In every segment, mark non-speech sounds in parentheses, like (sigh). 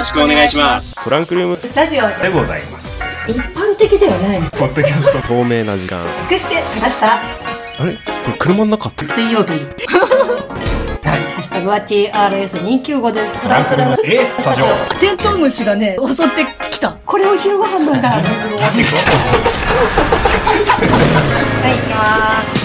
ろしくお願いします。トランクルーム。スタジオでございます。一般的ではないポッドキャスト。透明な時間。隠してきました？あれ？これ車の中？って水曜日。ハッシュタグは TRS295 です。トランクルーム。え？スタジオ。テントウムシがね襲ってきた。これを昼ご飯なんだ。(laughs) はい行きます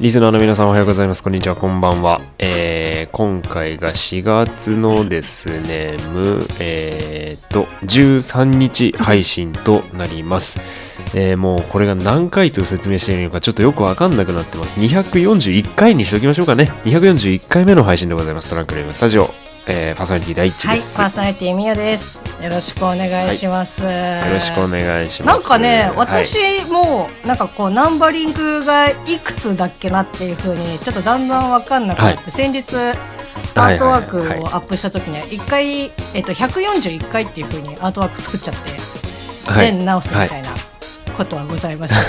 リスナーの皆さんおはようございます。こんにちは、こんばんは。えー、今回が4月のですね、む、えーと、13日配信となります。えー、もうこれが何回と説明しているのかちょっとよくわかんなくなってます。241回にしときましょうかね。241回目の配信でございます。トランクルームスタジオ。えー、パーソナリティ第一はい、パーソナリティみよです。よろしくお願いします。よろしくお願いします。なんかね、はい私もなんかこうナンバリングがいくつだっけなっていう風にちょっとだんだんわかんなくなって、はい先日アートワークをアップした時に一回えっと141回っていう風にアートワーク作っちゃって、はいで直すみたいなことはございました。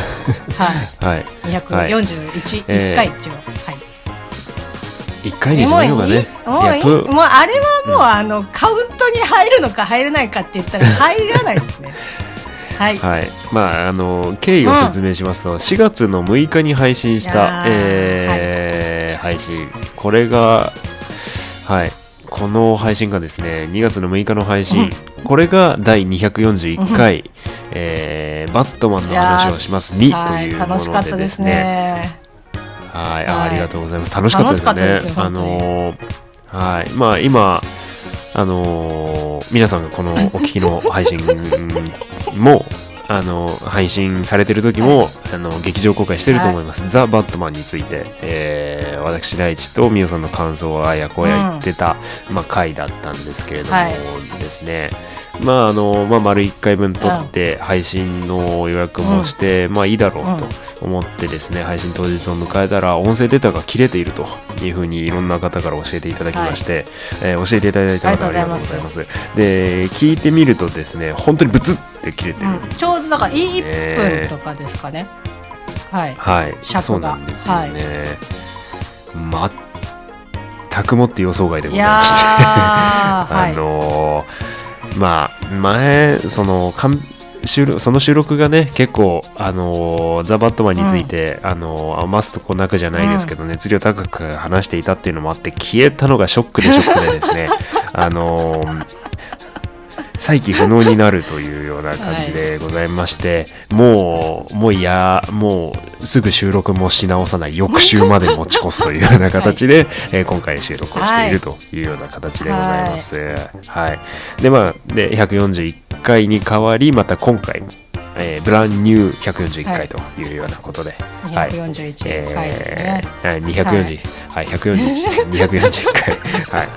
(laughs) はい。はい。241、えー一回一応はい。一回にしょうかね。もういいともうあれはもう、あのカウントに入るのか入れないかって言ったら (laughs) 入らないですね。はい。はい。まあ、あの、経緯を説明しますと、4月の6日に配信したー、えー配信。これが、はい。この配信がですね、2月の6日の配信。これが第241回、えーバットマンの話をします2とはいいうも楽しかったでのでですすね。ね。はい、ありがとうございます。楽しかったですよね。すよあのーはい、まあ今、あのー皆さんがこのお聞きの配信も、(laughs) あのー配信されてる時も、あの劇場公開してると思います。ザ・バットマンについて、えー私大地とみおさんの感想をあやこや言ってた、まあ回だったんですけれどもはいですね。まああのまあ、丸1回分撮って配信の予約もして、まあいいだろうと思ってですね、配信当日を迎えたら音声データが切れているというふうにいろんな方から教えていただきまして、えー教えていただいた方ありがとうございます。で聞いてみるとですね本当にブツって切れてるうんちょうどなんか1ね分とかですかね。はい。はい。そうなんですよね、全くもって予想外でごいざいましてあい。のーまあ前そのかん収録その収録がね結構あのーザ・バットマンについて、あのー余すとこなくじゃないですけど、熱量高く話していたっていうのもあって消えたのがショックでショックでですね。(laughs) あのー再起不能になるというような感じでございまして、もうもういやもうすぐ収録もし直さない翌週まで持ち越すというような形で、えー今回収録をしているというような形でございます。はい、でまあで141回に代わりまた今回も、えーブランニュー141回というようなことで、はい。241回ですね。えーはい、240、はい、141、241回、はい。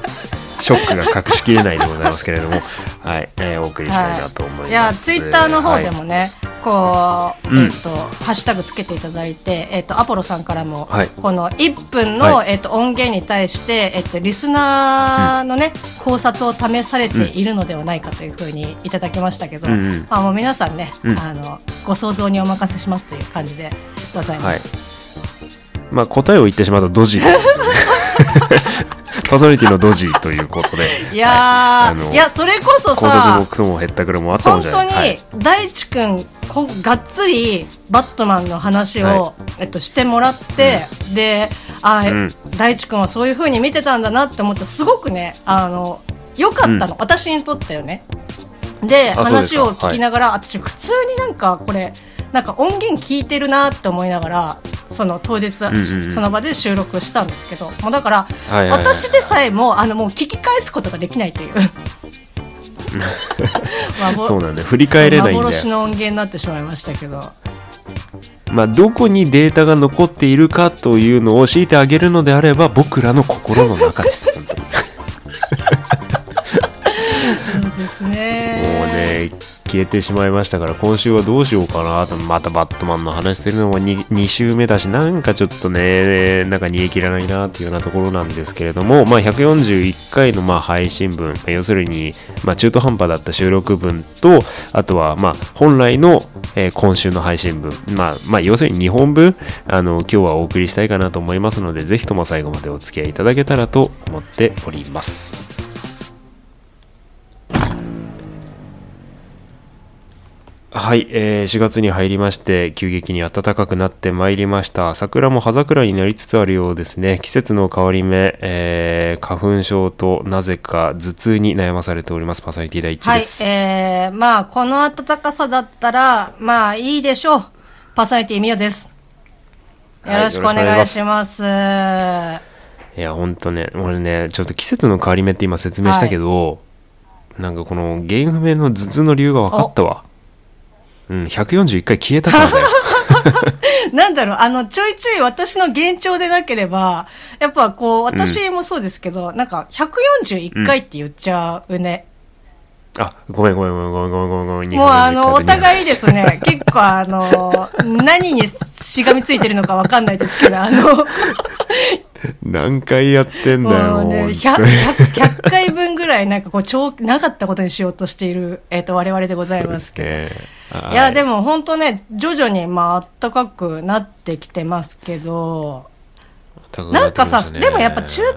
ショックが隠しきれないでございますけれども、(laughs) はい、えーお送りしたいなと思います。い。やツイッターの方でもね、こう、うん。えっ、とハッシュタグつけていただいて、えっ、とアポロさんからも、はい。この1分の、はえっ、と音源に対してえっ、とリスナーのね、考察を試されているのではないかというふうにいただきましたけど、うんうん。まあもう皆さんね、うん。あのご想像にお任せしますという感じでございます。まあ、答えを言ってしまうとドジなんですよね。パーソナリティのドジということで。いやー、はい。あのいやそれこそ考察さもクソもへったくれもあったもん本当に、じゃない。はい。大地君こがっつりバットマンの話を、はえっと、してもらって、であ、うん。大地君はそういう風に見てたんだなって思ってすごくねあの良かったの、私にとってよね。で話を聞きながら、私普通になんかこれなんか音源聞いてるなって思いながらその当日、その場で収録したんですけどもうだから、私でさえもあのもう聞き返すことができないという。(laughs) 幻そうなんだよ。振り返れないんだよ。幻の音源になってしまいましたけど。まあ、どこにデータが残っているかというのを強いてあげるのであれば、僕らの心の中です。(laughs) (laughs) そうですね。もうね、消えてしまいましたから、今週はどうしようかなと、またバットマンの話するのも 2, 2週目だし、なんかちょっとね、なんか逃げ切らないなっていうようなところなんですけれども、まあ、141回のまあ配信分、要するに、まあ、中途半端だった収録分と、あとは、まあ、本来の、え今週の配信分、まあ、まあ、要するに2本分、あの、今日はお送りしたいかなと思いますので、ぜひとも最後までお付き合いいただけたらと思っております。はい、えー4月に入りまして急激に暖かくなってまいりました。桜も葉桜になりつつあるようですね。季節の変わり目、えー花粉症となぜか頭痛に悩まされております。パーソナリティ第一はいで、す、えー、まあ、この暖かさだったら、まあ、いいでしょう。パーソナリティみよです。はいよろしくお願いします。いやほんとね俺ねちょっと季節の変わり目って今説明したけど、なんかこの原因不明の頭痛の理由が分かったわうん141回消えたからだよ (laughs) なんだろう、あの、ちょいちょい私の幻聴でなければ、やっぱこう、私もそうですけど、なんか、141回って言っちゃうね。あごめんごめんごめんごめんごめんごめんごめんもうあの、お互いいですね、(laughs) 結構あの、何にしがみついてるのかわかんないですけど、あの、(laughs) 何回やってんだよもうね、本 100, 当に100回分ぐらいなんかこう、超、なかったことにしようとしている、えっ、と、我々でございますけど。ねいや、でもも本当ね、徐々にまあ、暖かくなってきてますけど、なんかさ、でもやっぱ中途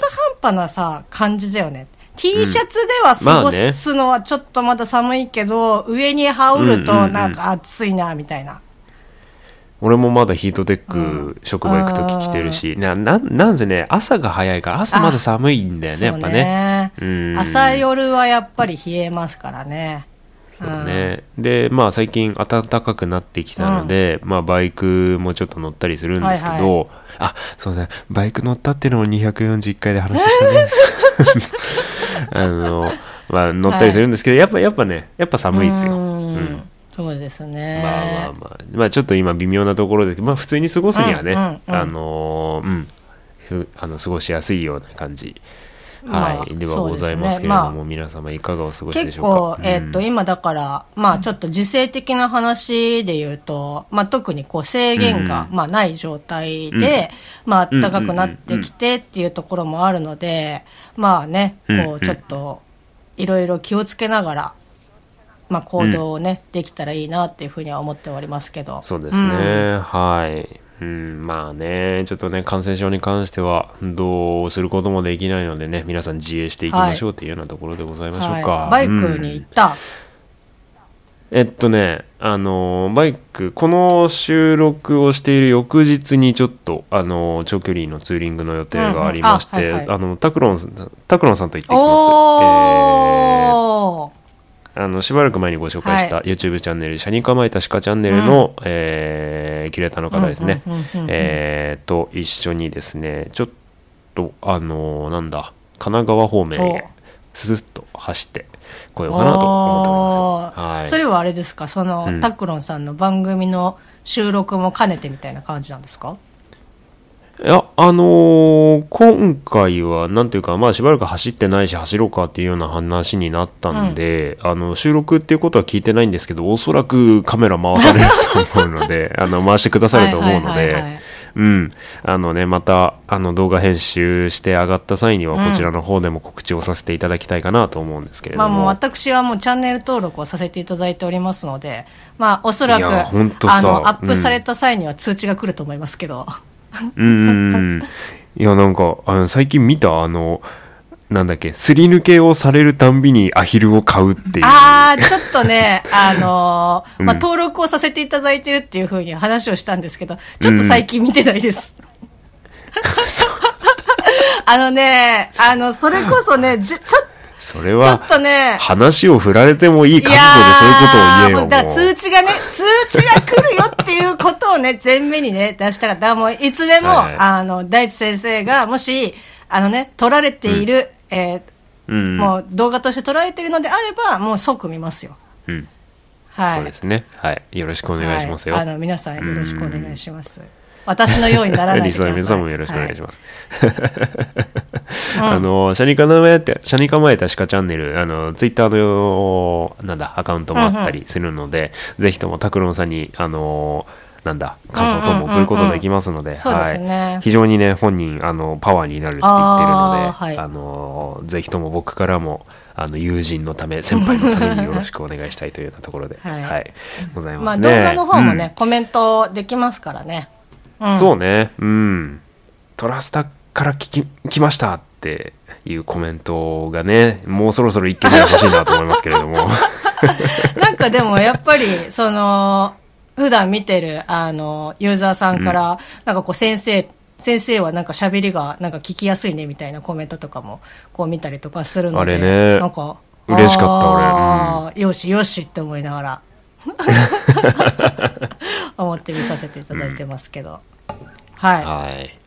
半端なさ、感じだよね。T シャツでは過ごまあねすのはちょっとまだ寒いけど、上に羽織るとうんうんうんなんか暑いな、みたいな。俺もまだヒートテック職場行くとき着てるし、なななんせね朝が早いから朝まだ寒いんだよねやっぱね。うん。朝夜はやっぱり冷えますからね。そうね、でまあ最近暖かくなってきたので、まあバイクもちょっと乗ったりするんですけど、はいあそうだ。バイク乗ったっていうのも241回で話したね。(laughs) あのまあ乗ったりするんですけど、やっぱやっぱねやっぱ寒いですよ、ううんんそうですね。まあまあまあ、まあちょっと今微妙なところで、まあ普通に過ごすにはね、うんうんうん。あのーうん、すあの過ごしやすいような感じ、まあはい、ではございますけれども、まあ皆様いかがお過ごしで結しょうか？構、えっ、と、うん。今だから、まあちょっと時勢的な話で言うと、まあ特にこう制限が、うん。まあない状態で、まあ暖かくなってうんきてっていうところもあるので、まあね、こうんうちょっと、いろいろ気をつけながら、まあ行動をね、できたらいいなっていうふうには思っておりますけど。そうですね、はい。うん、まあね、ちょっとね、感染症に関しては、どうすることもできないのでね、皆さん自衛していきましょうというようなところでございましょうか。はい、バイクに行った。えっとね、あのーバイク、この収録をしている翌日にちょっと、あのー長距離のツーリングの予定がありまして、うんうんあはいはいあの、タクロンさん、タクロンさんと行ってきます。えーあの、しばらく前にご紹介したは YouTube チャンネル、シャニ構えた鹿チャンネルの、えーキュレーターの方ですね。と、一緒にですね、ちょっと、あのーなんだ、神奈川方面へ、ススッと走ってこようかなと思っておりますよ。はい。それはあれですか？その、うん。タクロンさんの番組の収録も兼ねてみたいな感じなんですか？いや、あのー今回は、なんていうか、まあ、しばらく走ってないし、走ろうかっていうような話になったんで、あの、収録っていうことは聞いてないんですけど、おそらくカメラ回されると思うので、(laughs) あの、回してくださると思うので、うん。あのね、また、あの、動画編集して上がった際には、こちらの方でも告知をさせていただきたいかなと思うんですけれども。まあもう私はもうチャンネル登録をさせていただいておりますので、まあおそらく、あの、アップされた際には通知が来ると思いますけど。うんうんうん。いや、なんか、あの最近見た、あの、なんだっけ、すり抜けをされるたんびにアヒルを買うっていう。あー、ちょっとね、(laughs) あのーまあうん登録をさせていただいてるっていうふうに話をしたんですけど、ちょっと最近見てないです。(laughs) あのね、あの、それこそね、じちょ、ちょそれはっ、とね、話を振られてもいい覚悟でそういうことを言えよ。だ通知がね、通知が来るよっていうことをね、前面にね、出したかった。もういつでも、はいはいあの、大地先生が、もし、あのね、撮られている、えーうん。もう動画として撮られているのであれば、もう即見ますよ。うん。はい。そうですね。はい。よろしくお願いしますよ。はい、あの、皆さんよろしくお願いします。私のようにならないでリスナーください。(laughs) の皆さんもよろしくお願いしまます。あの、シャニ構えて、シャニ構えた鹿チャンネル、あの、ツイッターの、なんだ、アカウントもあったりするので、ぜひともタクロンさんに、あの、なんだ、感想等も送ることができますので、はい。非常にね、本人、あの、パワーになるって言ってるので、あーはいあの、ぜひとも僕からも、あの、友人のため、(laughs) 先輩のためによろしくお願いしたいというようなところで、はいはい。ございまあ、ますね。動画の方もね、うんコメントできますからね。うんそうね、うん。トラスタから聞き、来ましたっていうコメントがね、もうそろそろ一件目欲しいなと思いますけれども。(laughs) なんかでもやっぱり、その、普段見てる、あの、ユーザーさんから、うん、なんかこう先生、先生はなんか喋りがなんか聞きやすいねみたいなコメントとかもこう見たりとかするので、あれね、なんか、嬉しかった俺、うん、よしよしって思いながら (laughs) 思って見させていただいてますけど、うん、はい、はい、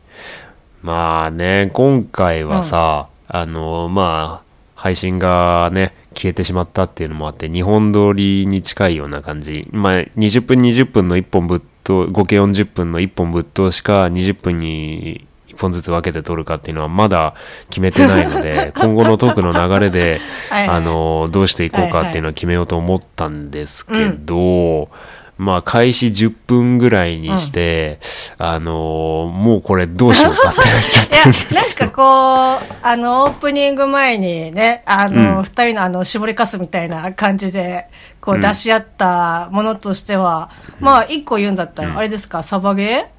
まあね今回はさ、うん、あのまあ配信がね消えてしまったっていうのもあって2本撮りに近いような感じ。まあ20分20分の1本ぶっと合計40分の1本ぶっ通しか20分に1本ずつ分けて撮るかっていうのはまだ決めてないので (laughs) 今後のトークの流れであのどうしていこうかっていうのは決めようと思ったんですけど、まあ開始10分ぐらいにして、うん、あのもうこれどうしようかってなっちゃって。いや、なんかこう、あの、オープニング前にね、あの、二、うん、人のあの、絞りかすみたいな感じで、こう出し合ったものとしては、うん、まあ一個言うんだったら、あれですか、サバゲー？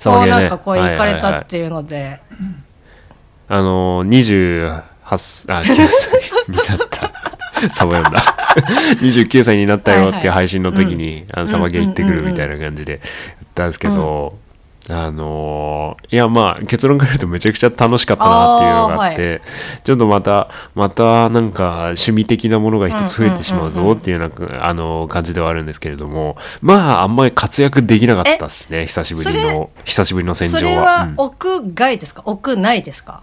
そう、なんかこう行かれたっていうので。あのー、28、あ、9歳になった。サバ読んだ。(laughs) 29歳になったよっていう配信の時に、あのサバゲー行ってくるみたいな感じでやったんですけど、あのー、いやまあ結論から言うとめちゃくちゃ楽しかったなっていうのがあって、はい、ちょっとまたまたなんか趣味的なものが一つ増えてしまうぞっていうような、あの感じではあるんですけれどもまああんまり活躍できなかったですね久しぶりの久しぶりの戦場は。それは屋外ですか、うん、屋内ですか？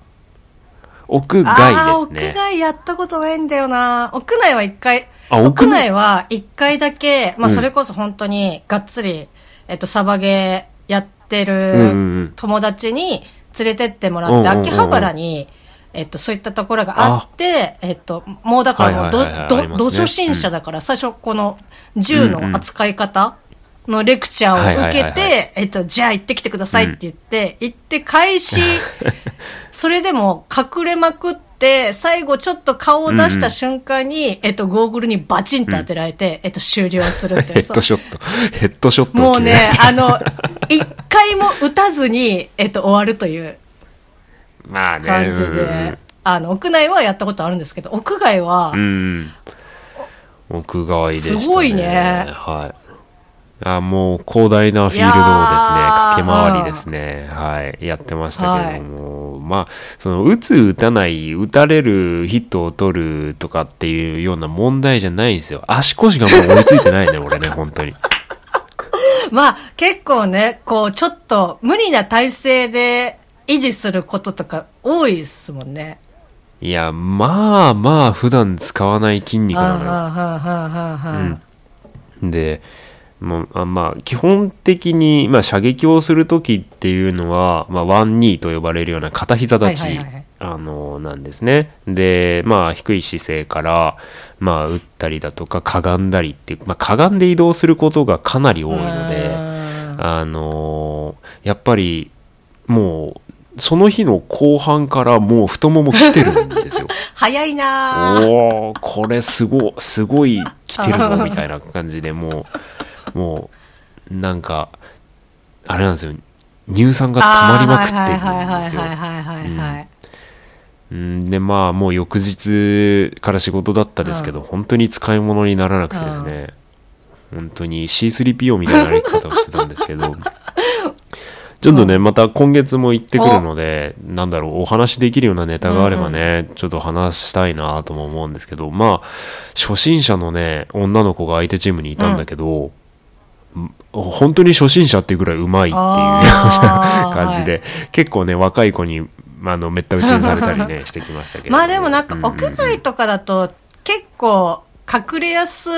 屋外ですね。屋外やったことないんだよな。屋内は一回、屋内は一回だけ、まあそれこそ本当にがっつり、えっと、サバゲーやってる友達に連れてってもらって、秋葉原に、えっと、そういったところがあって、えっと、もうだからもうど、ど、初心者だから、最初この銃の扱い方のレクチャーを受けて、えっと、じゃあ行ってきてくださいって言って、行って開始、(laughs) それでも隠れまくって、最後ちょっと顔を出した瞬間に、えっと、ゴーグルにバチンと当てられて、えっと、終了するって。(laughs) ヘッドショット。ヘッドショット。もうね、あの、一回も打たずに、えっと、終わるという。まあね。感じで。あの、屋内はやったことあるんですけど、屋外は、うん、屋外でしたね。すごいね。はい。あもう広大なフィールドをですね、駆け回りですね、はい、やってましたけども、はい、まあ、その、打つ、打たない、打たれる、ヒットを取るとかっていうような問題じゃないんですよ。足腰がもう追いついてないね、俺ね、本当に。(laughs) まあ、結構ね、こう、ちょっと無理な体勢で維持することとか多いですもんね。いや、まあまあ、普段使わない筋肉なのよ。うん、で、もあまあ、基本的に、まあ、射撃をする時っていうのは、まあ、ワンニーと呼ばれるような片膝立ち、あのなんですね。で、まあ、低い姿勢から、まあ、打ったりだとか、かがんだりっていう、まあ、かがんで移動することがかなり多いので、あのやっぱり、もう、その日の後半からもう太もも来てるんですよ。(laughs) 早いなおおこれすご、すごい来てるぞ、みたいな感じでもう、もうなんかあれなんですよ。乳酸が溜まりまくってるんですよ。うん、でまあもう翌日から仕事だったですけど、うん、本当に使い物にならなくてですね、うん、本当に C3PO みたいなやり方をしてたんですけど。ちょっとね、また今月も行ってくるので、なんだろう、お話できるようなネタがあればね、ちょっと話したいなとも思うんですけど、まあ、初心者のね、女の子が相手チームにいたんだけど、本当に初心者っていうぐらいうまいっていう (laughs) 感じで、はい、結構ね、若い子に、あの、めった打ちにされたりね、してきましたけど、まあでもなんか、屋外とかだと、結構、隠れやす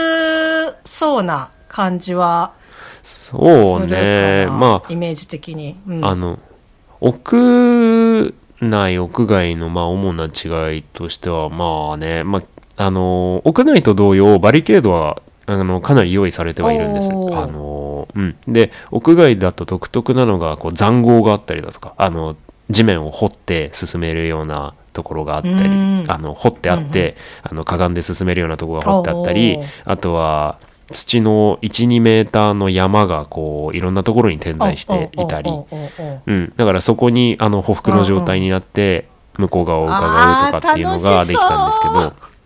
そうな感じは、そうね、まあ、イメージ的に。うん、あの、屋内、屋外の、まあ、主な違いとしては、まあね、まあ、あの、屋内と同様、バリケードはあのかなり用意されてはいるんです。あのうん、で屋外だと独特なのがこう塹壕があったりだとかあの地面を掘って進めるようなところがあったり、あの掘ってあって、うんうん、あのかがんで進めるようなところが掘ってあったりあとは土の12メーターの山がこういろんなところに点在していたり、うん、だからそこにあの匍匐の状態になって向こう側を伺うとかっていうのができたんですけど。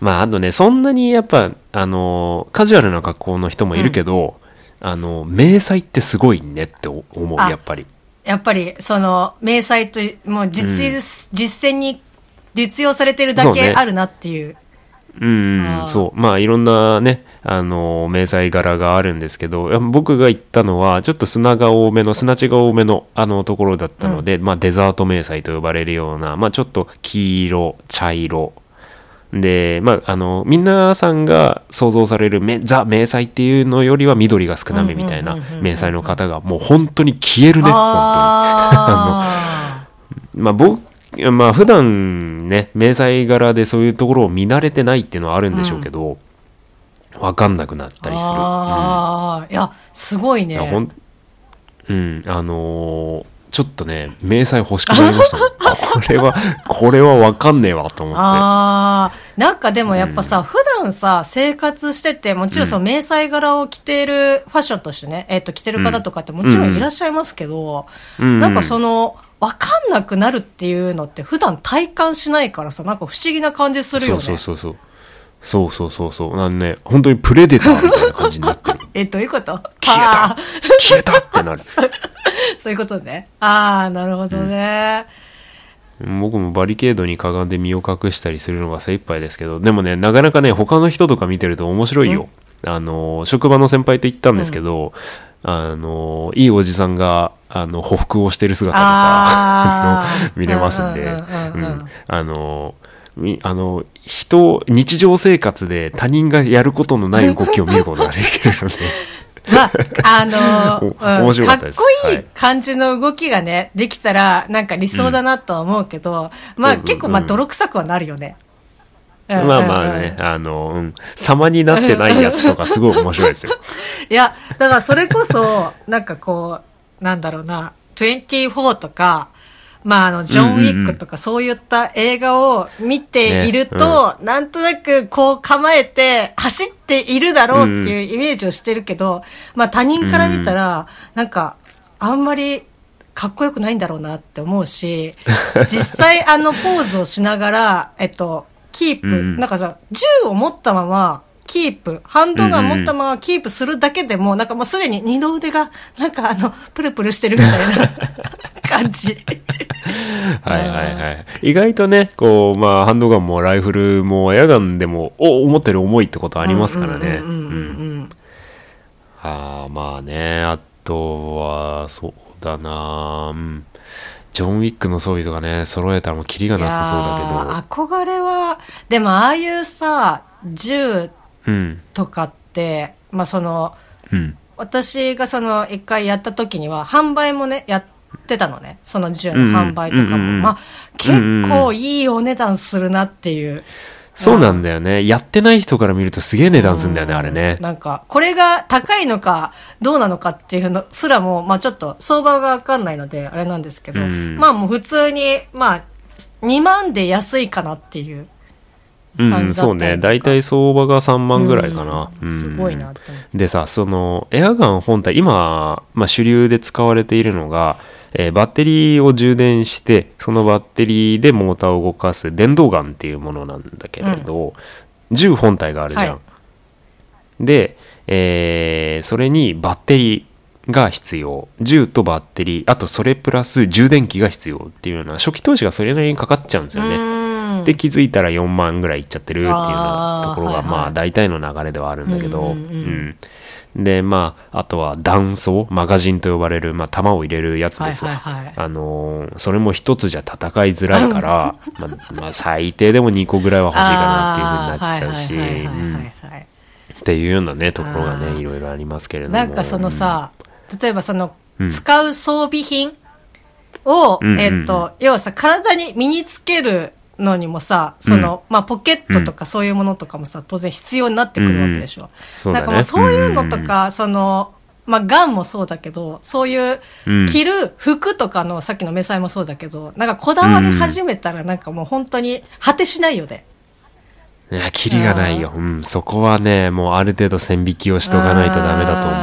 まあ、あとね、そんなにやっぱ、あの、カジュアルな格好の人もいるけど、あの、迷彩ってすごいねって思う、あやっぱり。やっぱり、その、明細と、もう実、実践に実用されてるだけあるなっていう。うんそう。まあ、いろんなね、あの、迷彩柄があるんですけど、僕が行ったのは、ちょっと砂が多めの、砂地が多めの、あの、ところだったので、まあ、デザート迷彩と呼ばれるような、まあ、ちょっと黄色、茶色。で、まあ、あの、皆さんが想像されるめザ・迷彩っていうのよりは緑が少なめみたいなうんうんうんうんうん迷彩の方が、もう本当に消えるね、本当に。あまあ僕、まあ普段ね、迷彩柄でそういうところを見慣れてないっていうのはあるんでしょうけど、わ、かんなくなったりする。ああ、いや、すごいね。うん、あのーちょっとね、迷彩欲しくなりましたもんこれは、これはわかんねえわと思って。ああ、なんかでもやっぱさ、普段さ、生活してて、もちろんその迷彩柄を着ているファッションとしてね、えっ、と、着てる方とかってもちろんいらっしゃいますけど、うん。なんかその、わかんなくなるっていうのって普段体感しないからさ、なんか不思議な感じするよね。そうそうそうそう。そうそうそうそう。なんね、本当にプレデターみたいな感じになってる。(laughs) え、どういうこと？消えた消えたってなる。(laughs) そういうことね。ああ、なるほどね。僕もバリケードにかがんで身を隠したりするのが精一杯ですけど、でもね、なかなかね、他の人とか見てると面白いよ。あの、職場の先輩と行ったんですけど、あの、いいおじさんが、あの、歩服をしてる姿とか、(laughs) 見れますんで、うんうんうんうんうんあの、みあの、人、日常生活で他人がやることのない動きを見ることができるので、(laughs) まあ、あのおうかっこいはい。い感じの動きがね、できたら、なんか理想だなとは思うけど、まあうんうん。結構まあ泥臭くはなるよね。うんうんまあまあね、あの、うん、様になってないやつとかすごい面白いですよ。(laughs) いや、だからそれこそ、なんかこう、なんだろうな、24とか、まああの、ジョン・ウィックとかそういった映画を見ていると、なんとなくこう構えて走っているだろうっていうイメージをしてるけど、まあ他人から見たら、なんか、あんまりかっこよくないんだろうなって思うし、(laughs) 実際あのポーズをしながら、えっと、キープ、うん。なんかさ、銃を持ったまま、キープ、ハンドガン持ったままキープするだけでも、なんかもうすでに二の腕が、なんかあの、プルプルしてるみたいな (laughs) 感じ。はいはいはい。意外とね、こう、まあ、ハンドガンもライフルもエアガンでも、お、思ってる重いってことありますからね。うんうんうんうんうんああ、まあね、あとは、そうだなうん。ジョン・ウィックの装備とかね、揃えたらもうキリがなさそうだいやー憧れは、でもああいうさ、銃けど。うん。とかって、まあその、うん。私がその一回やった時には販売もね、やってたのね。その銃の販売とかも。うんうんうんうんまあ結構いいお値段するなっていう。そうなんだよね。やってない人から見るとすげえ値段すんだよね、あれね。なんか、これが高いのかどうなのかっていうのすらも、まあちょっと相場がわかんないので、あれなんですけど、うんまあもう普通に、まあ、2万で安いかなっていううん、そうね。だいたい相場が3万ぐらいかな。うんうんすごいなって。でさ、その、エアガン本体、今、まあ、主流で使われているのが、えーバッテリーを充電して、そのバッテリーでモーターを動かす電動ガンっていうものなんだけれど、銃本体があるじゃん。はいで、えーそれにバッテリーが必要。銃とバッテリー、あとそれプラス充電器が必要っていうような、初期投資がそれなりにかかっちゃうんですよね。うん。で気づいたら4万ぐらいいっちゃってるっていうようなところがまあ大体の流れではあるんだけど、うんうんうん。うん。でまああとは弾倉マガジンと呼ばれる、まあ、弾を入れるやつですわ、はいはいはい。あのーそれも一つじゃ戦いづらいから (laughs) まあ、まあ最低でも2個ぐらいは欲しいかなっていうふうになっちゃうしっていうようなねところがねいろいろありますけれども。なんかそのさ、例えばその、うん。使う装備品を、うんうんうん。えっと、要はさ、体に身につけるのにもさ、その、まあ、ポケットとかそういうものとかもさ、当然必要になってくるわけでしょ。そうだね。なんかもうそういうのとか、その、まあ、ガンもそうだけど、そういううん、着る服とかの、さっきの目彩もそうだけど、なんかこだわり始めたらなんかもう本当に果てしないよね。いやキリがないよ、うん、そこはねもうある程度線引きをしとかないとダメだと思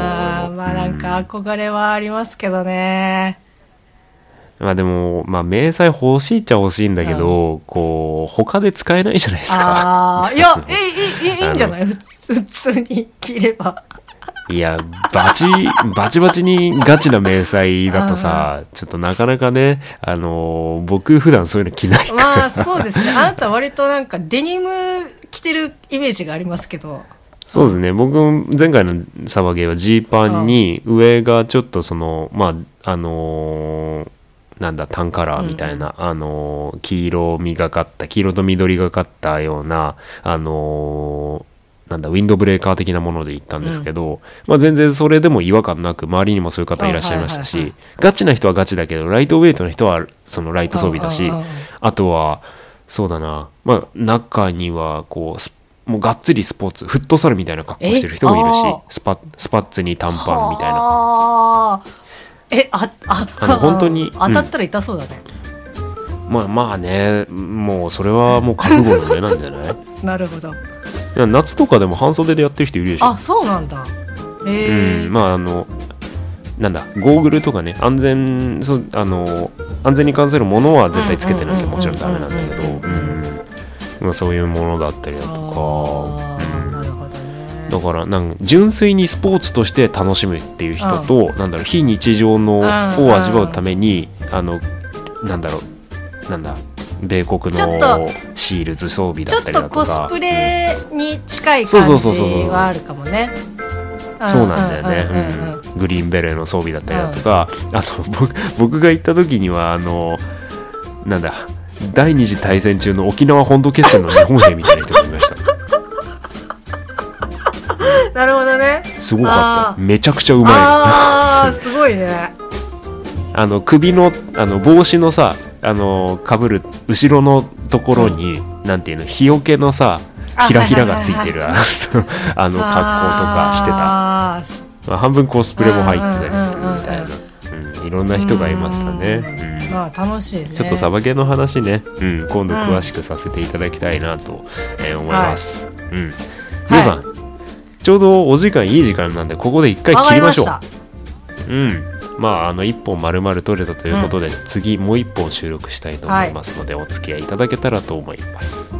うまあなんか憧れはありますけどね。まあでも、まあ、明細欲しいっちゃ欲しいんだけど、こう、他で使えないじゃないですか。ああ、(laughs) いや、え、いい、いいいいんじゃない？普通に着れば。いや、バチ、バチバチにガチな明細だとさ、ちょっとなかなかね、あのー僕普段そういうの着ないから。まあ、そうですね。(laughs) あなた割となんかデニム着てるイメージがありますけど。そうですね。僕、前回のサバゲーはジーパンに、上がちょっとその、まあ、あのーなんだ、タンカラーみたいな、あのー黄色みがかった、黄色と緑がかったような、あのーなんだ、ウィンドブレーカー的なもので行ったんですけど、まあ全然それでも違和感なく、周りにもそういう方いらっしゃいましたしあはいはいはい、ガチな人はガチだけど、ライトウェイトの人はそのライト装備だしうんうんうん、あとは、そうだな、まあ中には、こう、スもうがっつりスポーツ、フットサルみたいな格好してる人もいるしスパスパッツに短パンみたいな。え、あ、あ、あの本当に当たったら痛そうだね。まあまあね、もうそれはもう覚悟の上なんじゃない？い (laughs) なるほど。や夏とかでも半袖でやってる人いるでしょあ、。そうなんだ。ええうん、まああの、なんだ、ゴーグルとかね、安全、そう、あの、安全に関するものは絶対つけてなきゃもちろんダメなんだけど、そういうものだったりだとか、だからなんか純粋にスポーツとして楽しむっていう人と、なんだろう非日常のうんを味わうために、あのなんだろうなんだ米国ちょっのとシールズ装備ちょっだったりだとコスとかプレに近い感じはあるかもね。うん。そうなんだよね、うんグリーンベレーの装備だったりだとか、あと僕僕が行った時にはあのなんだ第二次大戦中の沖縄本土決戦の日本兵みたいななるほどね。すごかった。めちゃくちゃうまいのああ、(laughs) すごいね。あの首のあの帽子のさあのかぶる後ろのところに、なんていうの日よけのさあひらひらがついてるあの格好とかしてた、まあ、半分コスプレも入ってたりするうんうんうんうんみたいな、うん、いろんな人がいましたね、うん。まあ楽しいね。ちょっとサバゲーの話ね、うん、今度詳しくさせていただきたいなと、えー思います、うん。皆さん、ちょうどお時間いい時間なんでここで一回切りましょう。うん、まああの1本丸々取れたということで、次もう1本収録したいと思いますので、お付き合いいただけたらと思います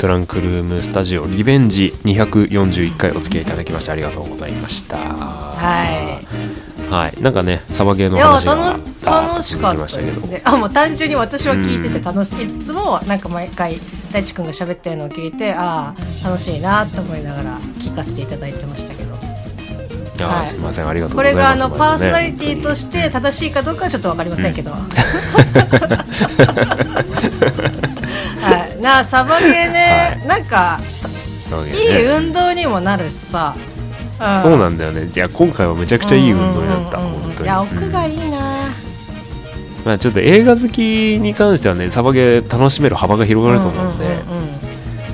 トランクルームスタジオリベンジ241回お付き合いいただきましてありがとうございましたははいなんかねサバゲーの話が楽しかったですね。あ、もう単純に私は聞いてて楽しい。いつもなんか毎回大地君が喋ってるのを聞いて、ああ、楽しいなと思いながら聞かせていただいてましたけど。はいすいませんありがとうこれございますがあのパーソナリティとしして正しいかどうかはちょっとわかりませんけど。はい。なあ、サバゲーね、なんか、いい運動にもなるしさ。そうなんんだよね。いや今回はめちゃくちゃいい運動になった。うんうんうん本当に。いや、うん屋外いいな。まあ、ちょっと映画好きに関してはねサバゲー楽しめる幅が広がると思うんで、うんうんうん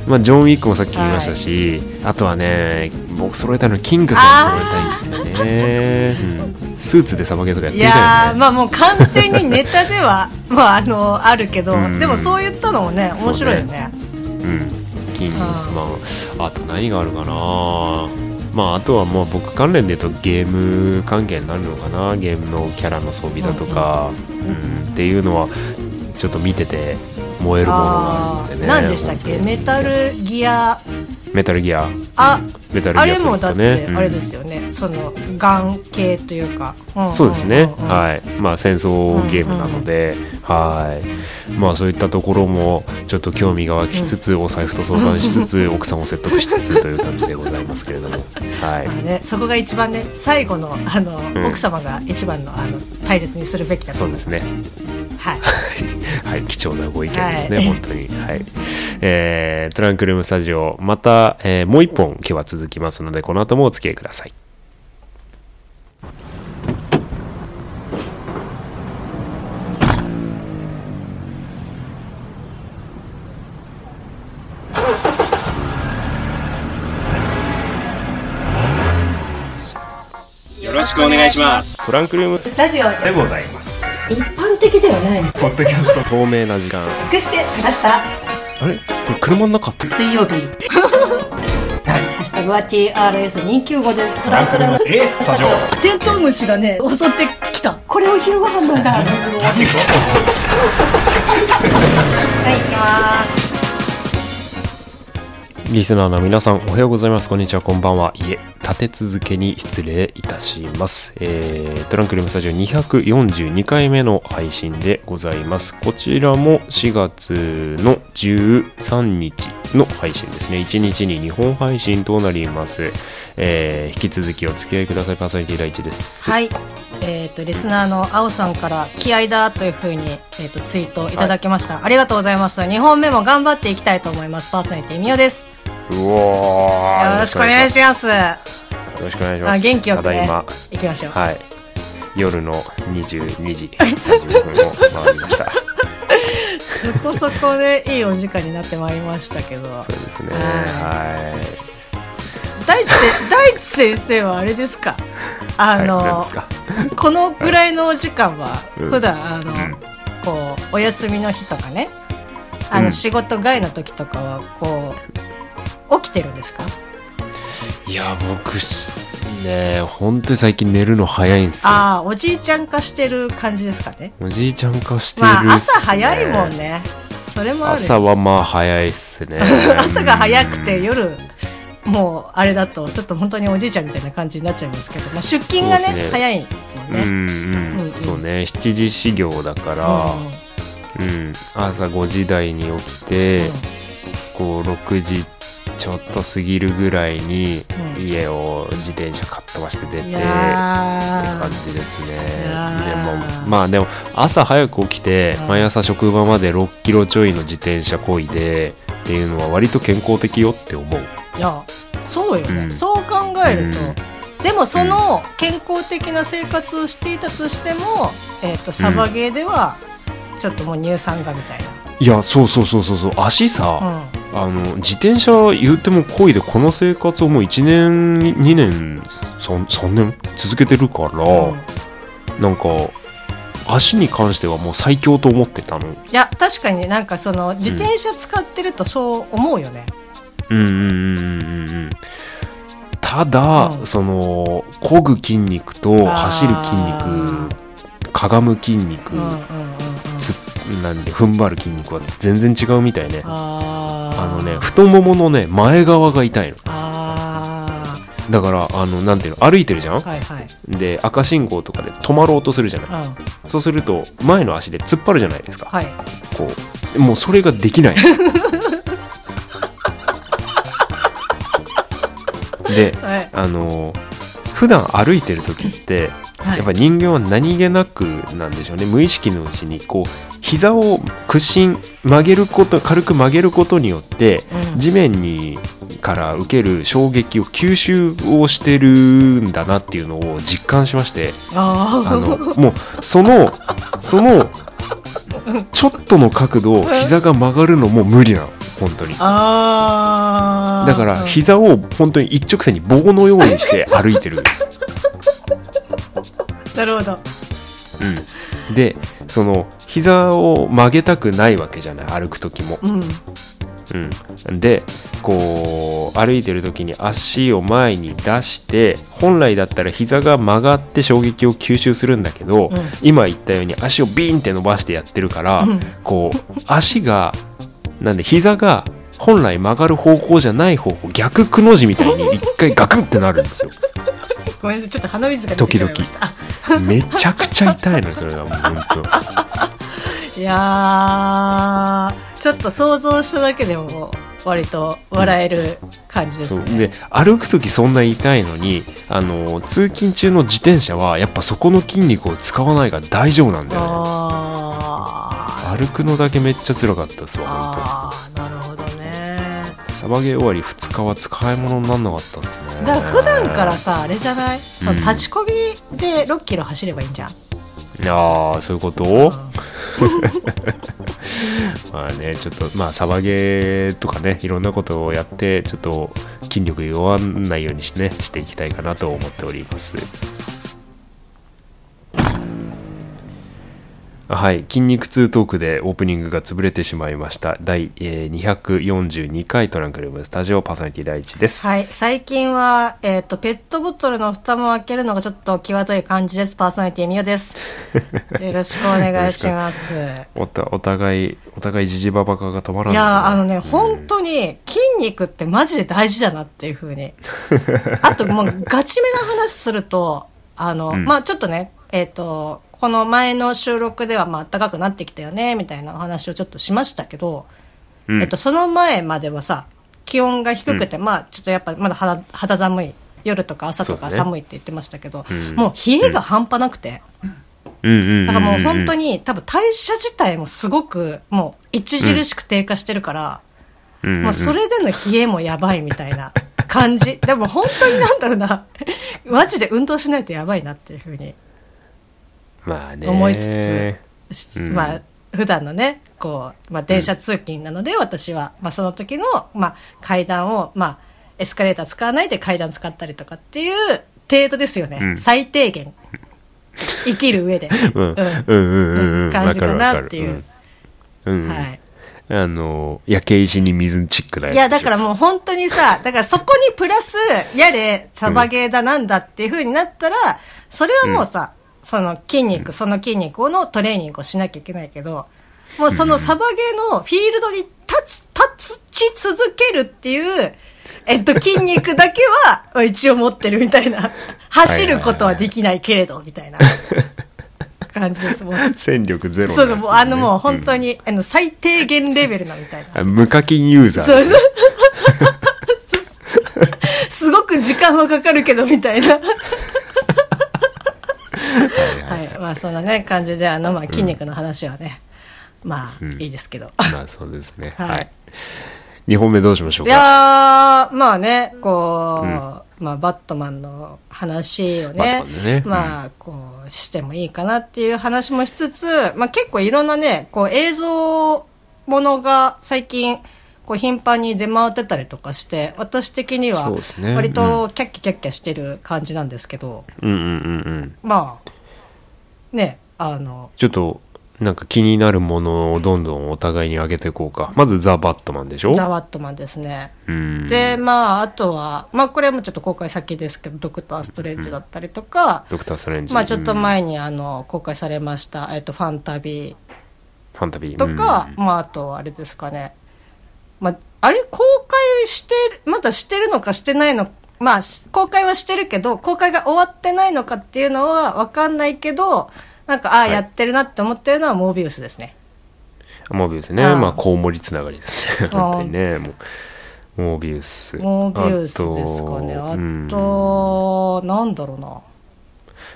まあ、ジョン・ウィックもさっき言いましたし、あとはね僕揃えたいのキングさん揃えたいんですよね、うん、スーツでサバゲーとかやっていみたよね。ーまあもう完全にネタではまああのあるけど、うん。でもそういったのもね面白いよね。うん、キングスマンあと何があるかな？まああとはもう僕関連で言うとゲーム関係になるのかな？ゲームのキャラの装備だとか、うんっていうのはちょっと見てて燃えるものがああるんでね。ー。何でしたっけ？メタルギアメタルギアあメタルギアあれもだってうん。あれですよね、そのガン系というか、んんんそうですね、うんはい。まあ戦争ゲームなので、はい。まあそういったところもちょっと興味が湧きつつ、お財布と相談しつつ (laughs) 奥さんを説得しつつという感じでございますけれども。はい。ね、そこが一番ね最後のあの、うん。奥様が一番のあの大切にするべきだと思います。そうですね。はい。はい、貴重なご意見ですね、はい。本当に。はい。えー、トランクルームスタジオ、また、が、えー、もう一本今日は続きますので、この後もお付き合いください。よろしくお願いします。トランクルームスタジオでございます。一般的ではない。ポッドキャスト透明な時間。隠してきましたあれ？これ車の中？って水曜日。ハッシュタグは TRS295 です。トランクルーム。え？スタジオ。テントウムシがね襲ってきた。これお昼ご飯なんだ。はい行きますリスナーの皆さんおはようございます。こんにちは。こんばんは。いえ立て続けに失礼いたします、えー、トランクルームスタジオ242回目の配信でございます。こちらも4月の13日の配信ですね。1日に2本配信となります、えー、引き続きお付き合いください。パーソナリティ第一です。はい。えっ、とリスナーの青さんから気合だというふうに、えー、とツイートいただきました、ありがとうございます。2本目も頑張っていきたいと思います。パーソナリティみおですうおーよろしくお願いします。よろしくお願いします。あ元気よくねただいま。行きましょう、はい。夜の22時30分を回りました。(laughs) そこそこでいいお時間になってまいりましたけど。そうですね。はは大地せ大地先生はあれですか？あい。の、はい、このぐらいのお時間はうん。普段あの、ん。こうお休みの日とかね。あの、うん。仕事外の時とかはこうてるんですか？いや、僕し、ね、本当に最近寝るの早いんですよ。ああおじいちゃん化してる感じですかね？おじいちゃん化してるね。まあ朝早いもん。ね。それもある。朝はまあ早いっすね。朝が早くてうん夜もうあれだとちょっと本当におじいちゃんみたいな感じになっちゃいますけど、まあ、出勤がねね。早いもうんんね、うん、うん。うんそうね。7時始業だから、うん朝5時台に起きて、こう6時ちょっと過ぎるぐらいにうん。家を自転車かっ飛ばして出て、いってや感じですね。でもまあでも朝早く起きてうん。毎朝職場まで6キロちょいの自転車こいでっていうのは割と健康的よって思う。ーいやそうよね、うん。そう考えると、うん。でもその健康的な生活をしていたとしても、えっ、とサバゲーではちょっともう乳酸がみたいいやそうそうそうそうそう。足さ、な、あの自転車言ってもこいでこの生活をもう1年2年 3, 3年続けてるから、うん。うんなんか足に関してはもう最強と思ってたの。いや確かになんかその自転車使ってるとそう思うよね、うんうんうんうんうんうん。ただ、うん。その漕ぐ筋肉と走る筋肉かがむ筋肉、うんうんうんなんで踏ん張る筋肉は全然違うみたいね。あのね太もものね前側が痛いの。あだからあのなんていうの歩いてるじゃん？ーはいはい。で赤信号とかで止まろうとするじゃない？うん。そうすると前の足で突っ張るじゃないですか。はい。こうもうそれができない。(laughs) ではい。あの普段歩いてる時ってはい。やっぱ人間は何気なくなんでしょうね。無意識のうちにこう膝を屈伸曲げること軽く曲げることによってうん。地面にから受ける衝撃を吸収をしてるんだなっていうのを実感しまして。ああのもうそのそのちょっとの角度膝が曲がるのも無理なの。本当に。あー。だからうん。膝を本当に一直線に棒のようにして歩いてる。なるほど。うん、でその膝を曲げたくないわけじゃない歩く時も、うんうん、でこう歩いてる時に足を前に出して本来だったら膝が曲がって衝撃を吸収するんだけど、うん。今言ったように足をビーンって伸ばしてやってるから、うん。こう足がなんで膝が本来曲がる方向じゃない方向逆くの字みたいに一回ガクンってなるんですよ。(laughs) ごめんなさいちょっと鼻水が出てしまいましたあ (laughs) めちゃくちゃ痛いのよそれはもう本当。いやーちょっと想像しただけでも割と笑える感じですね、そう。で歩く時そんな痛いのにあの通勤中の自転車はやっぱそこの筋肉を使わないから大丈夫なんだよね。あ歩くのだけめっちゃ辛かったですーわ本あーなるほどね。当サバゲー終わり2日は使い物になんなかったっすね。だから普段からさあれじゃない？そのうん。立ちこぎで6キロ走ればいいんじゃん、ああそういうこと？(laughs) まあねちょっとまあサバゲーとかねいろんなことをやってちょっと筋力弱らないようにし,、ね、していきたいかなと思っておりますはい、筋肉痛トークでオープニングが潰れてしまいました。第、えー、242回トランクルームスタジオパーソナリティ第一です。はい、最近は、えっ、ー、と、ペットボトルの蓋も開けるのがちょっと際どい感じです。パーソナリティみよです。(laughs) よろしくお願いします。おたお互い、お互いじじばばかが止まらない、いや、あのね、うん、本当に筋肉ってマジで大事だなっていうふうに。(laughs) あと、もうガチめな話すると、あの、うん、まあちょっとね、えっ、ー、と、この前の収録ではまあ暖かくなってきたよね、みたいなお話をちょっとしましたけど、うん、えっと、その前まではさ、気温が低くて、うん、まあちょっとやっぱまだ肌肌寒い、夜とか朝とか寒いって言ってましたけど、ね、もう冷えが半端なくて、だからもう本当に多分代謝自体もすごくもう著しく低下してるから、うん、もうそれでの冷えもやばいみたいな感じ。でも本当になんだろうな、(laughs) マジで運動しないとやばいなっていうふうにまあね、思いつつ、うん、まあ、普段のね、こう、まあ、電車通勤なので、私は、まあ、その時の、まあ、階段を、まあ、エスカレーター使わないで階段使ったりとかっていう程度ですよね。うん、最低限。生きる上で。(laughs) うん。うん。うん。感じかなっていう。うん。はい。あの、焼け石に水チックなやつ。いや、だからもう本当にさ、だからそこにプラス、やれ、サバゲーだなんだっていう風になったら、それはもうさ、その筋肉、その筋肉のトレーニングをしなきゃいけないけど、もうそのサバゲーのフィールドに立つ、立ち続けるっていう、えっと、筋肉だけは (laughs) 一応持ってるみたいな。走ることはできないけれど、みたいな感じです。もう戦力ゼロ、ね、そうそう、もうあのもう本当に、うん、あの最低限レベルなみたいな。無課金ユーザー、(laughs) そうそう。すごく時間はかかるけど、みたいな。はい、まあそんなね感じであのまあ筋肉の話はね、うん、まあいいですけど、まあそうですね。(laughs) はい、2本目どうしましょうか？いやまあねこう、うん、まあバットマンの話をねね、まあこうしてもいいかなっていう話もしつつ、まあ結構いろんなねこう映像ものが最近こう頻繁に出回ってたりとかして、私的には割とキャッキャキャッキャしてる感じなんですけど、うんうんうんうん、まあ、ね、あの、ちょっと、なんか気になるものをどんどんお互いに上げていこうか。まずザ・バットマンでしょ？ザ・バットマンですね。で、まあ、あとは、まあこれもちょっと公開先ですけど、ドクター・ストレンジだったりとか、ドクター・ストレンジ。まあちょっと前にあの、公開されました、えっと、ファンタビー。ファンタビー。とか、まああと、あれですかね。まあ、あれ公開してまだしてるのかしてないのまあ、公開はしてるけど、公開が終わってないのかっていうのはわかんないけど、なんか、ああ、はい、やってるなって思ってるのはモービウスですね。モービウスね。まあ、コウモリつながりですね。本当にね。もうモービウス。モービウスですかね。あと、うん、なんだろうな。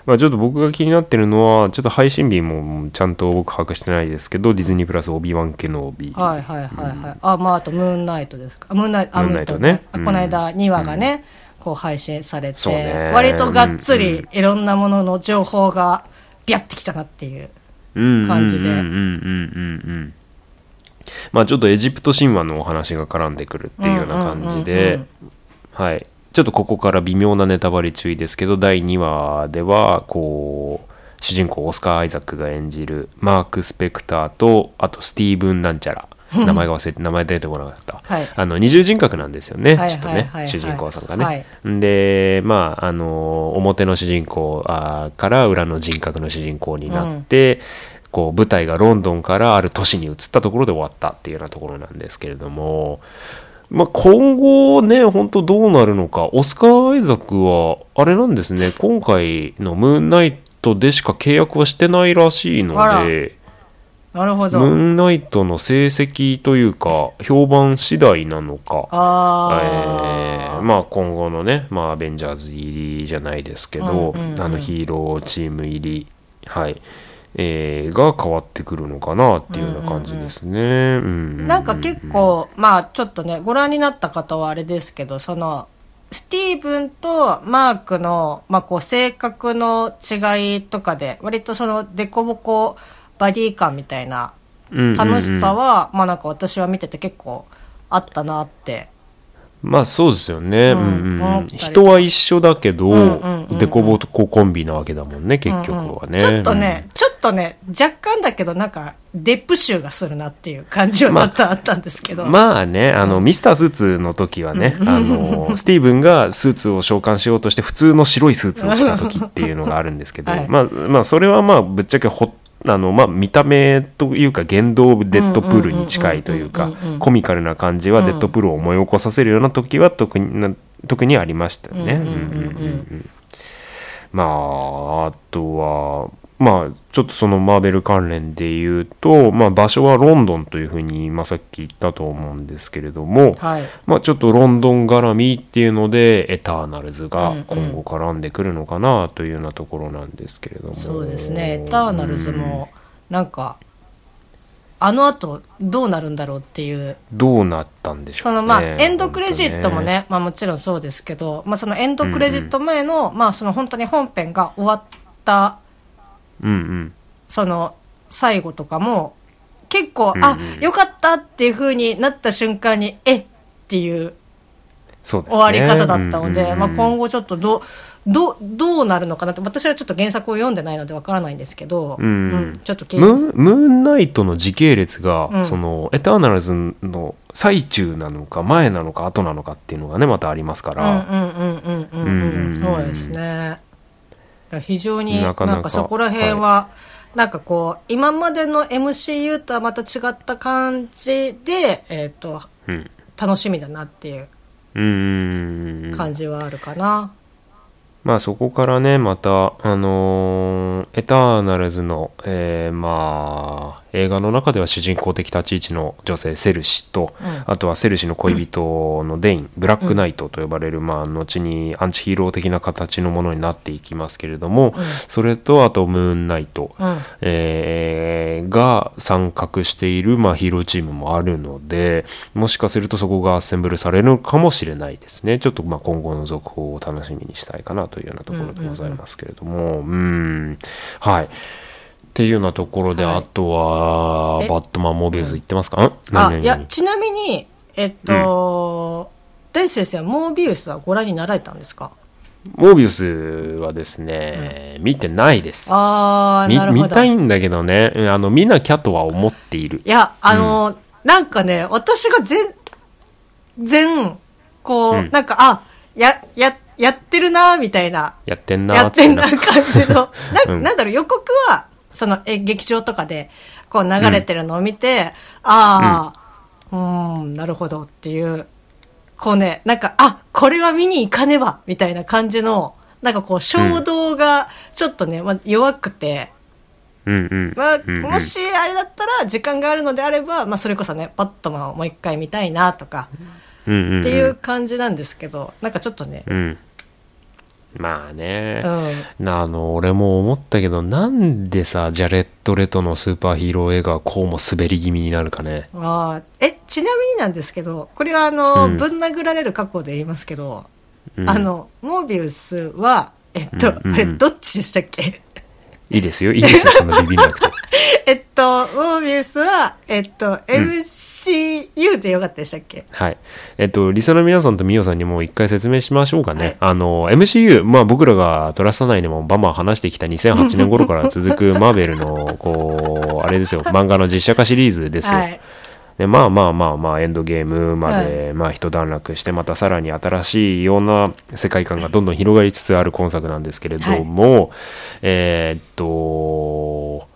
まあ、ちょっと僕が気になってるのは、ちょっと配信日もちゃんと僕把握してないですけど、ディズニープラスオビワン系の帯。はいはいはいはい。あ、まあ、あとムーンナイトですか？ムーンナイト、ムーンナイトね。この間2話がね、こう配信されて、ね、割とがっつりいろんなものの情報がビャってきたなっていう感じで。まあちょっとエジプト神話のお話が絡んでくるっていうような感じで、はい。ちょっとここから微妙なネタバレ注意ですけど、第2話では、こう、主人公オスカー・アイザックが演じるマーク・スペクターと、あとスティーブン・なんちゃら。名前が忘れて、名前出てこなかった。はい、あの、二重人格なんですよね、ちょっとね、主人公さんがね。はい、で、まあ、あの、表の主人公あから裏の人格の主人公になって、うんこう舞台がロンドンからある都市に移ったところで終わったっていうようなところなんですけれども、まあ、今後ね、本当どうなるのか、オスカー・アイザクは、あれなんですね、今回のムーンナイトでしか契約はしてないらしいので、なるほど。ムーンナイトの成績というか、評判次第なのか、あえー、まあ今後のね、まあアベンジャーズ入りじゃないですけど、うんうんうん、あのヒーローチーム入り、はい。えー、が変わってくるのかなっていうような感じですね。なんか結構、まあちょっとね、ご覧になった方はあれですけど、その、スティーブンとマークの、まあこう性格の違いとかで、割とそのデコボコバディ感みたいな楽しさは、まあなんか私は見てて結構あったなってまあそうですよね。ううんんうん、人は一緒だけど、デコボココンビなわけだもんね、結局はね。ちょっとね、ちょっとね、若干だけどなんか、デップ臭がするなっていう感じはちょっとあったんですけど。うん。まあね、あの、ミスタースーツの時はね、あの、スティーブンがスーツを召喚しようとして、普通の白いスーツを着た時っていうのがあるんですけど、(laughs) はいまあ、まあ、それはまあ、ぶっちゃけほあのまあ、見た目というか言動デッドプールに近いというかコミカルな感じはデッドプールを思い起こさせるような時は特に特にありましたよね。まああとはまあ、ちょっとそのマーベル関連で言うと、まあ、場所はロンドンというふうに、まあ、さっき言ったと思うんですけれども、はい。まあ、ちょっとロンドン絡みっていうので、エターナルズうんがうん今後絡んでくるのかなというようなところなんですけれども。そうですね。エターナルズも、なんか、あの後どうなるんだろうっていう。どうなったんでしょね。そうのまあ、エンドクレジットもね、まあもちろんそうですけど、まあそのエンドクレジット前の、まあその本当に本編が終わった、うんうん。その最後とかも、結構、うんうん。あ、よかったっていう風になった瞬間に、えっていう。終わり方だったので、うんうんうん。まあ今後ちょっとどう、どう、どうなるのかなって、私はちょっと原作を読んでないのでわからないんですけど、うん。ちょっと気ムに。ーンムーンナイトの時系列が、うん。そのエターナルズの最中なのか前なのか後なのかっていうのがねまたありますから、うんうんうんうん。うんうんうん。そうですね非常になんかそこら辺は、なんかこう今までの MCU とはまた違った感じで、えっとうん。楽しみだなっていう感じはあるかな、まあそこからねまたあのーエターナルズの、えーまあ映画の中では主人公的立ち位置の女性セルシと、うん。あとはセルシの恋人のデイン、ブラックナイトと呼ばれる、まあ後にアンチヒーロー的な形のものになっていきますけれども、それとあとムーンナイト、うん。えーが参画している、まあ、ヒーローチームもあるのでもしかするとそこがアッセンブルされるかもしれないですね。ちょっとまあ今後の続報を楽しみにしたいかなというようなところでございますけれども。うん。はいっていうようなところで、はい。あとはえ？バットマンモービルス言ってますか、ん。あいやちなみにえっと、大地先生はモービウスはご覧になられたんですか？モービウスはですね、見てないです。ああみなるほど。見たいんだけどね。うんあの見なきゃとは思っている。いや、あの、なんかね、私が全、全、こう、うん。なんか、あ、や、や、やってるな、みたいな、やってんなやってんなー感じの、(laughs) なうん。なんだろう、予告は、その、え、劇場とかで、こう流れてるのを見て、ああ、うーん、なるほどっていう、こうね、なんか、あ、これは見に行かねば、みたいな感じの、なんかこう、衝動が、ちょっとね、まあ、弱くて、うんうん。まあ、うん。うんもしあれだったら、時間があるのであれば、まあ、それこそね、バットマンをもう一回見たいなとか、うんうんうん。っていう感じなんですけど、なんかちょっとね、うん。まあね。う、ん。なあの、俺も思ったけど、なんでさ、ジャレット・レトのスーパーヒーロー映画はこうも滑り気味になるかね。あー。え、ちなみになんですけど、これはあの、うん。ぶん殴られる覚悟で言いますけど、うん。あの、モービウスは、えっと、うんうんうん。あれ、どっちでしたっけ？いいですよ、いいですよ、そんなビビんなくて。(laughs) えっと、モービウスは、えっと、MCU でよかったでしたっけ、はい。えっと、リサの皆さんとミオさんにも一回説明しましょうかね。はいあの、MCU、まあ僕らがトラスタ内でもバンバン話してきた2008年頃から続くマーベルの、こう、あれですよ、漫画の実写化シリーズですよ。はい。でまあまあまあまあエンドゲームまで、まあ一段落してまたさらに新しいような世界観がどんどん広がりつつある今作なんですけれども、えーっと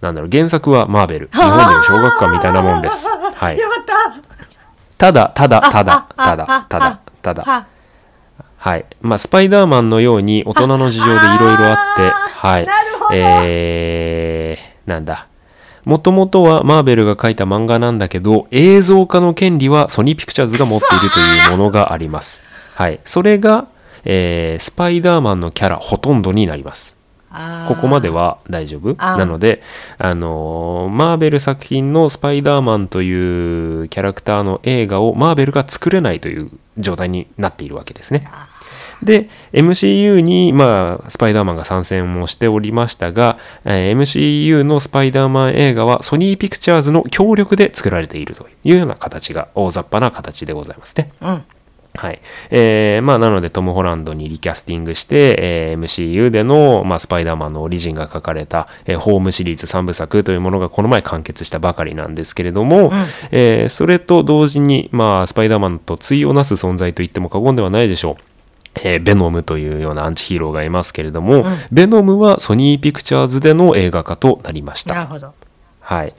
なんだろう原作はマーベル。日本でいう小学館みたいなもんです。(laughs) はい。よ、かった。ただただただただただただ。ははい。まあ、スパイダーマンのように大人の事情でいろいろあって、はい。なるほど。えー、なんだ。もともとはマーベルが書いた漫画なんだけど、映像化の権利はソニーピクチャーズが持っているというものがあります。はい。それが、えー、スパイダーマンのキャラほとんどになります。ここまでは大丈夫？なので、あのーマーベル作品のスパイダーマンというキャラクターの映画をマーベルが作れないという状態になっているわけですね。で、MCU に、まあ、スパイダーマンが参戦もしておりましたが、えー、MCU のスパイダーマン映画はソニーピクチャーズの協力で作られているというような形が大雑把な形でございますね。うん。はい。えー、まあ、なので、トム・ホランドに recasting して、えー、MCU での、まあ、スパイダーマンのオリジンが書かれた、えー、ホームシリーズ3部作というものがこの前完結したばかりなんですけれども、うん、えー、それと同時に、まあ、スパイダーマンと対をなす存在と言っても過言ではないでしょう。えー、ベノムというようなアンチヒーローがいますけれども、うん、ベノムはソニーピクチャーズでの映画化となりました。なるほど。はい。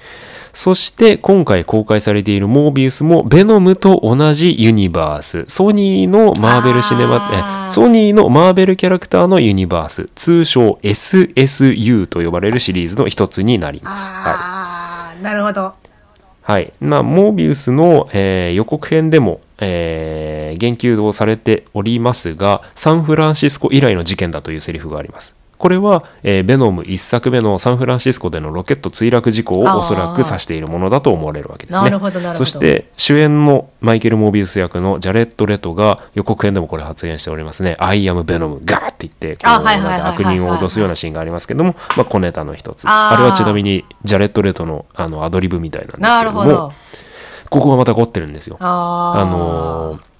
そして今回公開されているモービウスもベノムと同じユニバース。ソニーのマーベルシネマ、えソニーのマーベルキャラクターのユニバース。通称 SSU と呼ばれるシリーズの一つになります。はい。なるほど。はい。まあ、モービウスの、えー、予告編でも、えー、言及をされておりますが、サンフランシスコ以来の事件だというセリフがあります。これは、えー、ベノム1作目のサンフランシスコでのロケット墜落事故をおそらく指しているものだと思われるわけですね。なるほどなるほどそして主演のマイケル・モービウス役のジャレット・レトが予告編でもこれ発言しておりますね。I am ベノムガーって言ってこう悪人を脅すようなシーンがありますけども、まあ、小ネタの一つ。あれはちなみにジャレット・レトのあのアドリブみたいなんですけどもここがまた凝ってるんですよ。あのー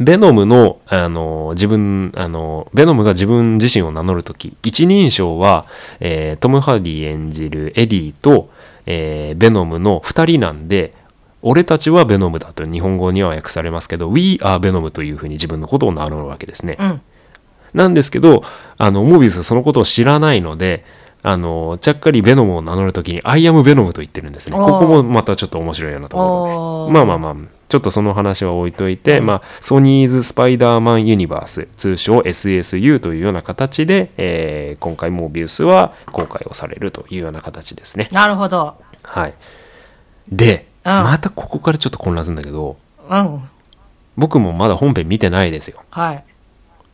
ベノムの、あの、自分、あの、ベノムが自分自身を名乗るとき、一人称は、えー、トム・ハーディ演じるエディと、えー、ベノムの二人なんで、俺たちはベノムだと日本語には訳されますけど、We are ベノムというふうに自分のことを名乗るわけですね。うん、なんですけど、あの、モービウスはそのことを知らないので、あの、ちゃっかりベノムを名乗るときに、 I am Venom と言ってるんですね。ここもまたちょっと面白いようなところで。まあまあまあ、ちょっとその話は置いといて、うん、まあ、ソニーズ・スパイダーマン・ユニバース、通称 SSU というような形で、えー、今回モービウスは公開をされるというような形ですね。なるほど。はい。で、うん、またここからちょっと混乱するんだけど、うん。僕もまだ本編見てないですよ。はい。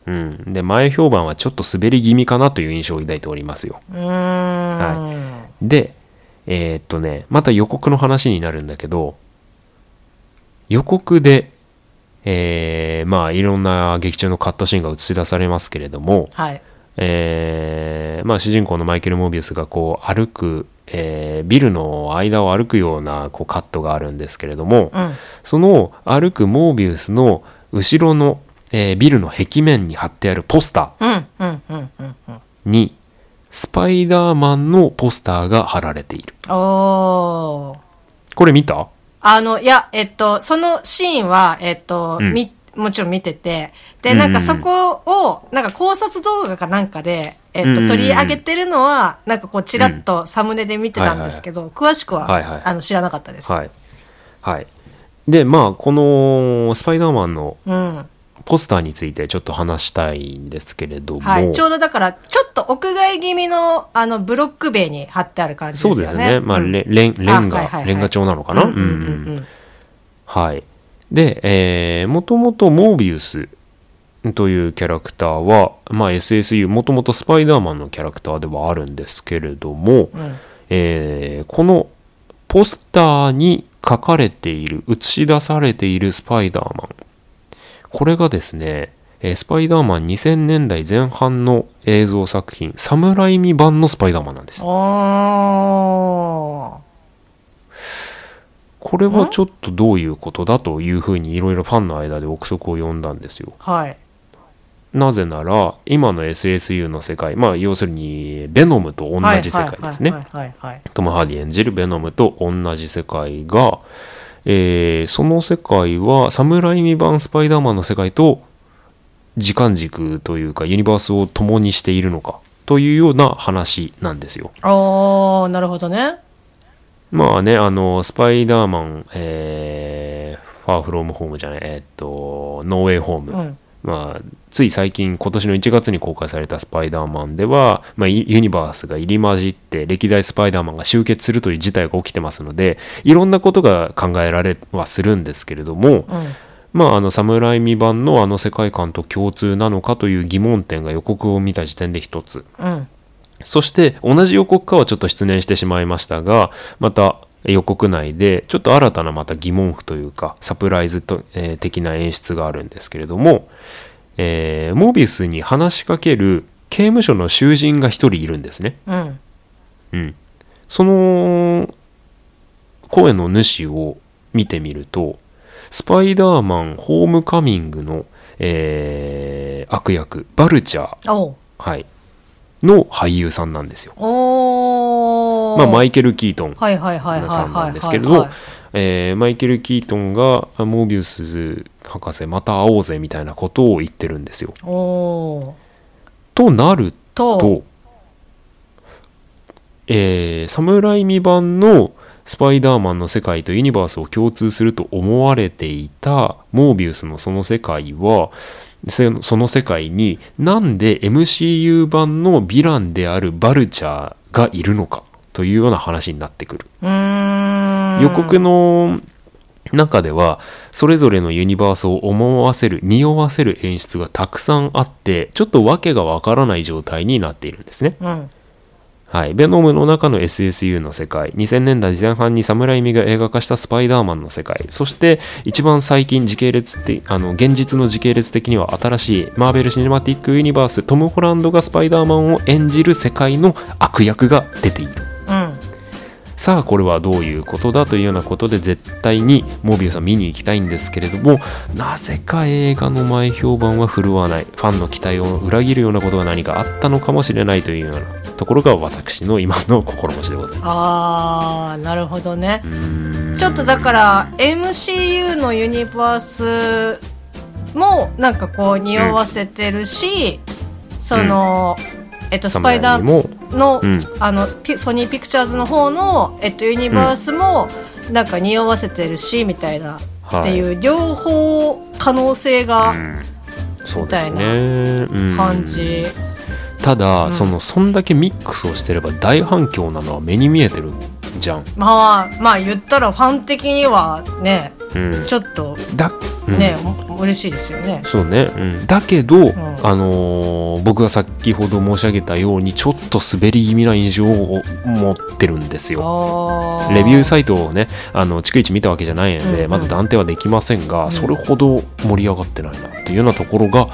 うん、で前評判はちょっと滑り気味かなという印象を抱いておりますよ。はい、でえー、っとねまた予告の話になるんだけど予告で、えー、まあいろんな劇中のカットシーンが映し出されますけれども、はい。えーまあ、主人公のマイケル・モービウスがこう歩く、えー、ビルの間を歩くようなこうカットがあるんですけれども、うん、その歩くモービウスの後ろのえー、ビルの壁面に貼ってあるポスターに、スパイダーマンのポスターが貼られている。おー。これ見た？あの、いや、えっと、そのシーンは、えっと、うん、み、もちろん見てて、で、なんかそこを、なんか考察動画かなんかで、えっと、取り上げてるのは、なんかこう、ちらっとサムネで見てたんですけど、詳しくは、はいはい、あの、知らなかったです。はい。はい。で、まあ、この、スパイダーマンの、うん。ポスターについてちょっと話したいんですけれども。はい。ちょうどだから、ちょっと屋外気味の、あの、ブロック塀に貼ってある感じですね。そうですね。まあ、レン、レンガ、レンガ調なのかな？うん。はい。で、えー、もともとモービウスというキャラクターは、まあ、SSU、もともとスパイダーマンのキャラクターではあるんですけれども、うん、えー、このポスターに書かれている、映し出されているスパイダーマン。これがですね、えー、スパイダーマン2000年代前半の映像作品、サムライミ版のスパイダーマンなんです。あこれはちょっとどういうことだというふうにいろいろファンの間で憶測を呼んだんですよ。はい。なぜなら、今の SSU の世界、まあ、要するに、ベノムと同じ世界ですね。トム・ハーディ演じるベノムと同じ世界が、えー、その世界はサムライミ版スパイダーマンの世界と時間軸というかユニバースを共にしているのかというような話なんですよ。ああ、なるほどね。まあね、あの、スパイダーマン、えー、ファーフロームホームじゃない、えー、っと、ノーウェイホーム。うんまあ、つい最近今年の1月に公開されたスパイダーマンでは、まあ、ユニバースが入り混じって歴代スパイダーマンが集結するという事態が起きてますのでいろんなことが考えられはするんですけれども、うん、まああの侍未版のあの世界観と共通なのかという疑問点が予告を見た時点で一つ、うん、そして同じ予告かはちょっと失念してしまいましたがまた予告内でちょっと新たなまた疑問符というかサプライズと、えー、的な演出があるんですけれども、ええー、モービウスに話しかける刑務所の囚人が一人いるんですね。うん。うん。その声の主を見てみると、スパイダーマンホームカミングの、えー、悪役、バルチャー。はい。の俳優さんなんですよ。まあ、マイケル・キートンさんなんですけれど、マイケル・キートンがモービウス博士また会おうぜみたいなことを言ってるんですよ。となると、えー、サムライミ版のスパイダーマンの世界とユニバースを共通すると思われていたモービウスのその世界は、その世界になんで MCU 版のヴィランであるバルチャーがいるのかというような話になってくる。予告の中ではそれぞれのユニバースを思わせる匂わせる演出がたくさんあってちょっと訳がわからない状態になっているんですね。うんはい。ベノムの中の SSU の世界、2000年代前半にサムライミが映画化したスパイダーマンの世界、そして一番最近時系列って、あの、現実の時系列的には新しいマーベル・シネマティック・ユニバース、トム・ホランドがスパイダーマンを演じる世界の悪役が出ている。うん。さあこれはどういうことだというようなことで絶対にモービウスは見に行きたいんですけれどもなぜか映画の前評判は振るわない。ファンの期待を裏切るようなことが何かあったのかもしれないというようなところが私の今の心持ちでございます。ああなるほどね。ちょっとだから MCU のユニバースもなんかこう匂わせてるし、うん、その、うんえっと、スパイダーのうん、あのソニーピクチャーズの方の、えっと、ユニバースも、なんか匂わせてるしみたいな、っていう両方可能性が、みたいな感じ。ただ、うん、そのそんだけミックスをしてれば大反響なのは目に見えてるじゃん。まあまあ言ったらファン的にはね、うん、ちょっとだ、ね、うん、嬉しいですよね。そうね、うん、だけど、うん、あのー、僕が先ほど申し上げたようにちょっと滑り気味な印象を持ってるんですよ。レビューサイトをねあの逐一見たわけじゃないので、うん。うん、まだ断定はできませんが、それほど盛り上がってないなっていうようなところが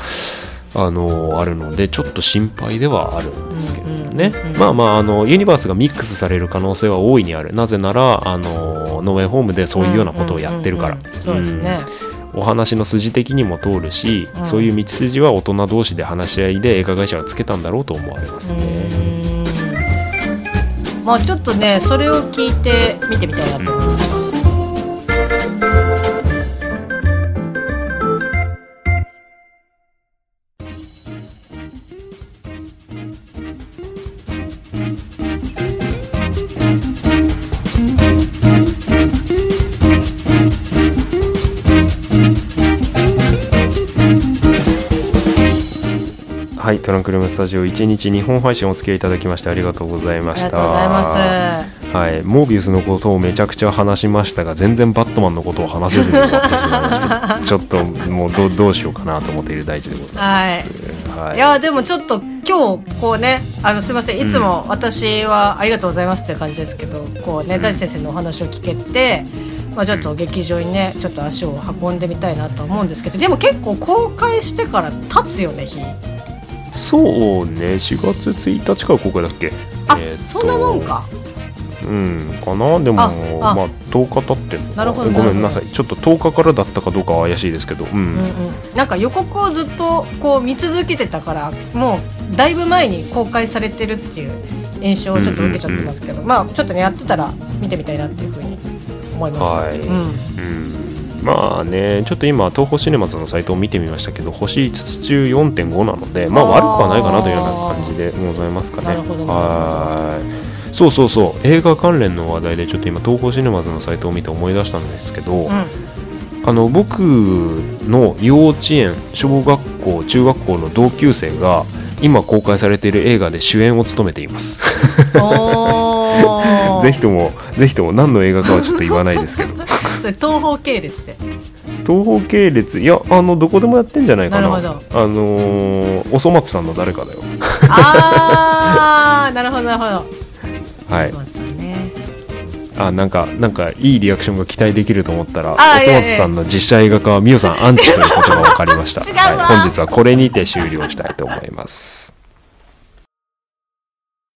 あのあるのでちょっと心配ではあるんですけどね、まあまああのユニバースがミックスされる可能性は大いにある。なぜならあのノーウェイホームでそういうようなことをやってるから。そうですね、お話の筋的にも通るし、うん、そういう道筋は大人同士で話し合いで映画会社がつけたんだろうと思われますね。まあちょっとねそれを聞いて見てみたいなと思います。うはいトランクルームスタジオ1日2本配信お付き合いいただきましてありがとうございました。ありがとうございます。はいモービウスのことをめちゃくちゃ話しましたが全然バットマンのことを話せずに終わってしまいまして (laughs) ちょっともうどどうしようかなと思っている大地でございます、はい、はい、いやでもちょっと今日こうねあのすみませんいつも私はありがとうございますって感じですけど、こうね大地先生のお話を聞けて、まあ、ちょっと劇場にねちょっと足を運んでみたいなと思うんですけどでも結構公開してから経つよね日そうね4月1日から公開だっけ？あ、えー、そんなもんか。うんかな？でもまあ10日経ってんのな？るほどごめんなさい。ちょっと10日からだったかどうかは怪しいですけど、うん、うんうん。なんか予告をずっとこう見続けてたからもうだいぶ前に公開されてるっていう印象をちょっと受けちゃってますけど、まあちょっとねやってたら見てみたいなっていうふうに思います、はい、うん、うんまあね、ちょっと今、東宝シネマズのサイトを見てみましたけど、星5つ中4.5なので、まあ悪くはないかなというような感じでございますかね。はい。そうそうそう、映画関連の話題で、ちょっと今、東宝シネマズのサイトを見て思い出したんですけど、うん、あの僕の幼稚園、小学校、中学校の同級生が、今公開されている映画で主演を務めています。(laughs) ぜひともぜひとも何の映画かはちょっと言わないですけど。(laughs) それ東方系列で。東方系列。いやあのどこでもやってんじゃないかな。なるほど。あのー、おそ松さんの誰かだよ。(laughs) ああなるほどなるほど。はい。あなんかなんかいいリアクションが期待できると思ったらおそ松さんの実写映画化はみおさんアンチということが分かりました、(laughs) はい、本日はこれにて終了したいと思います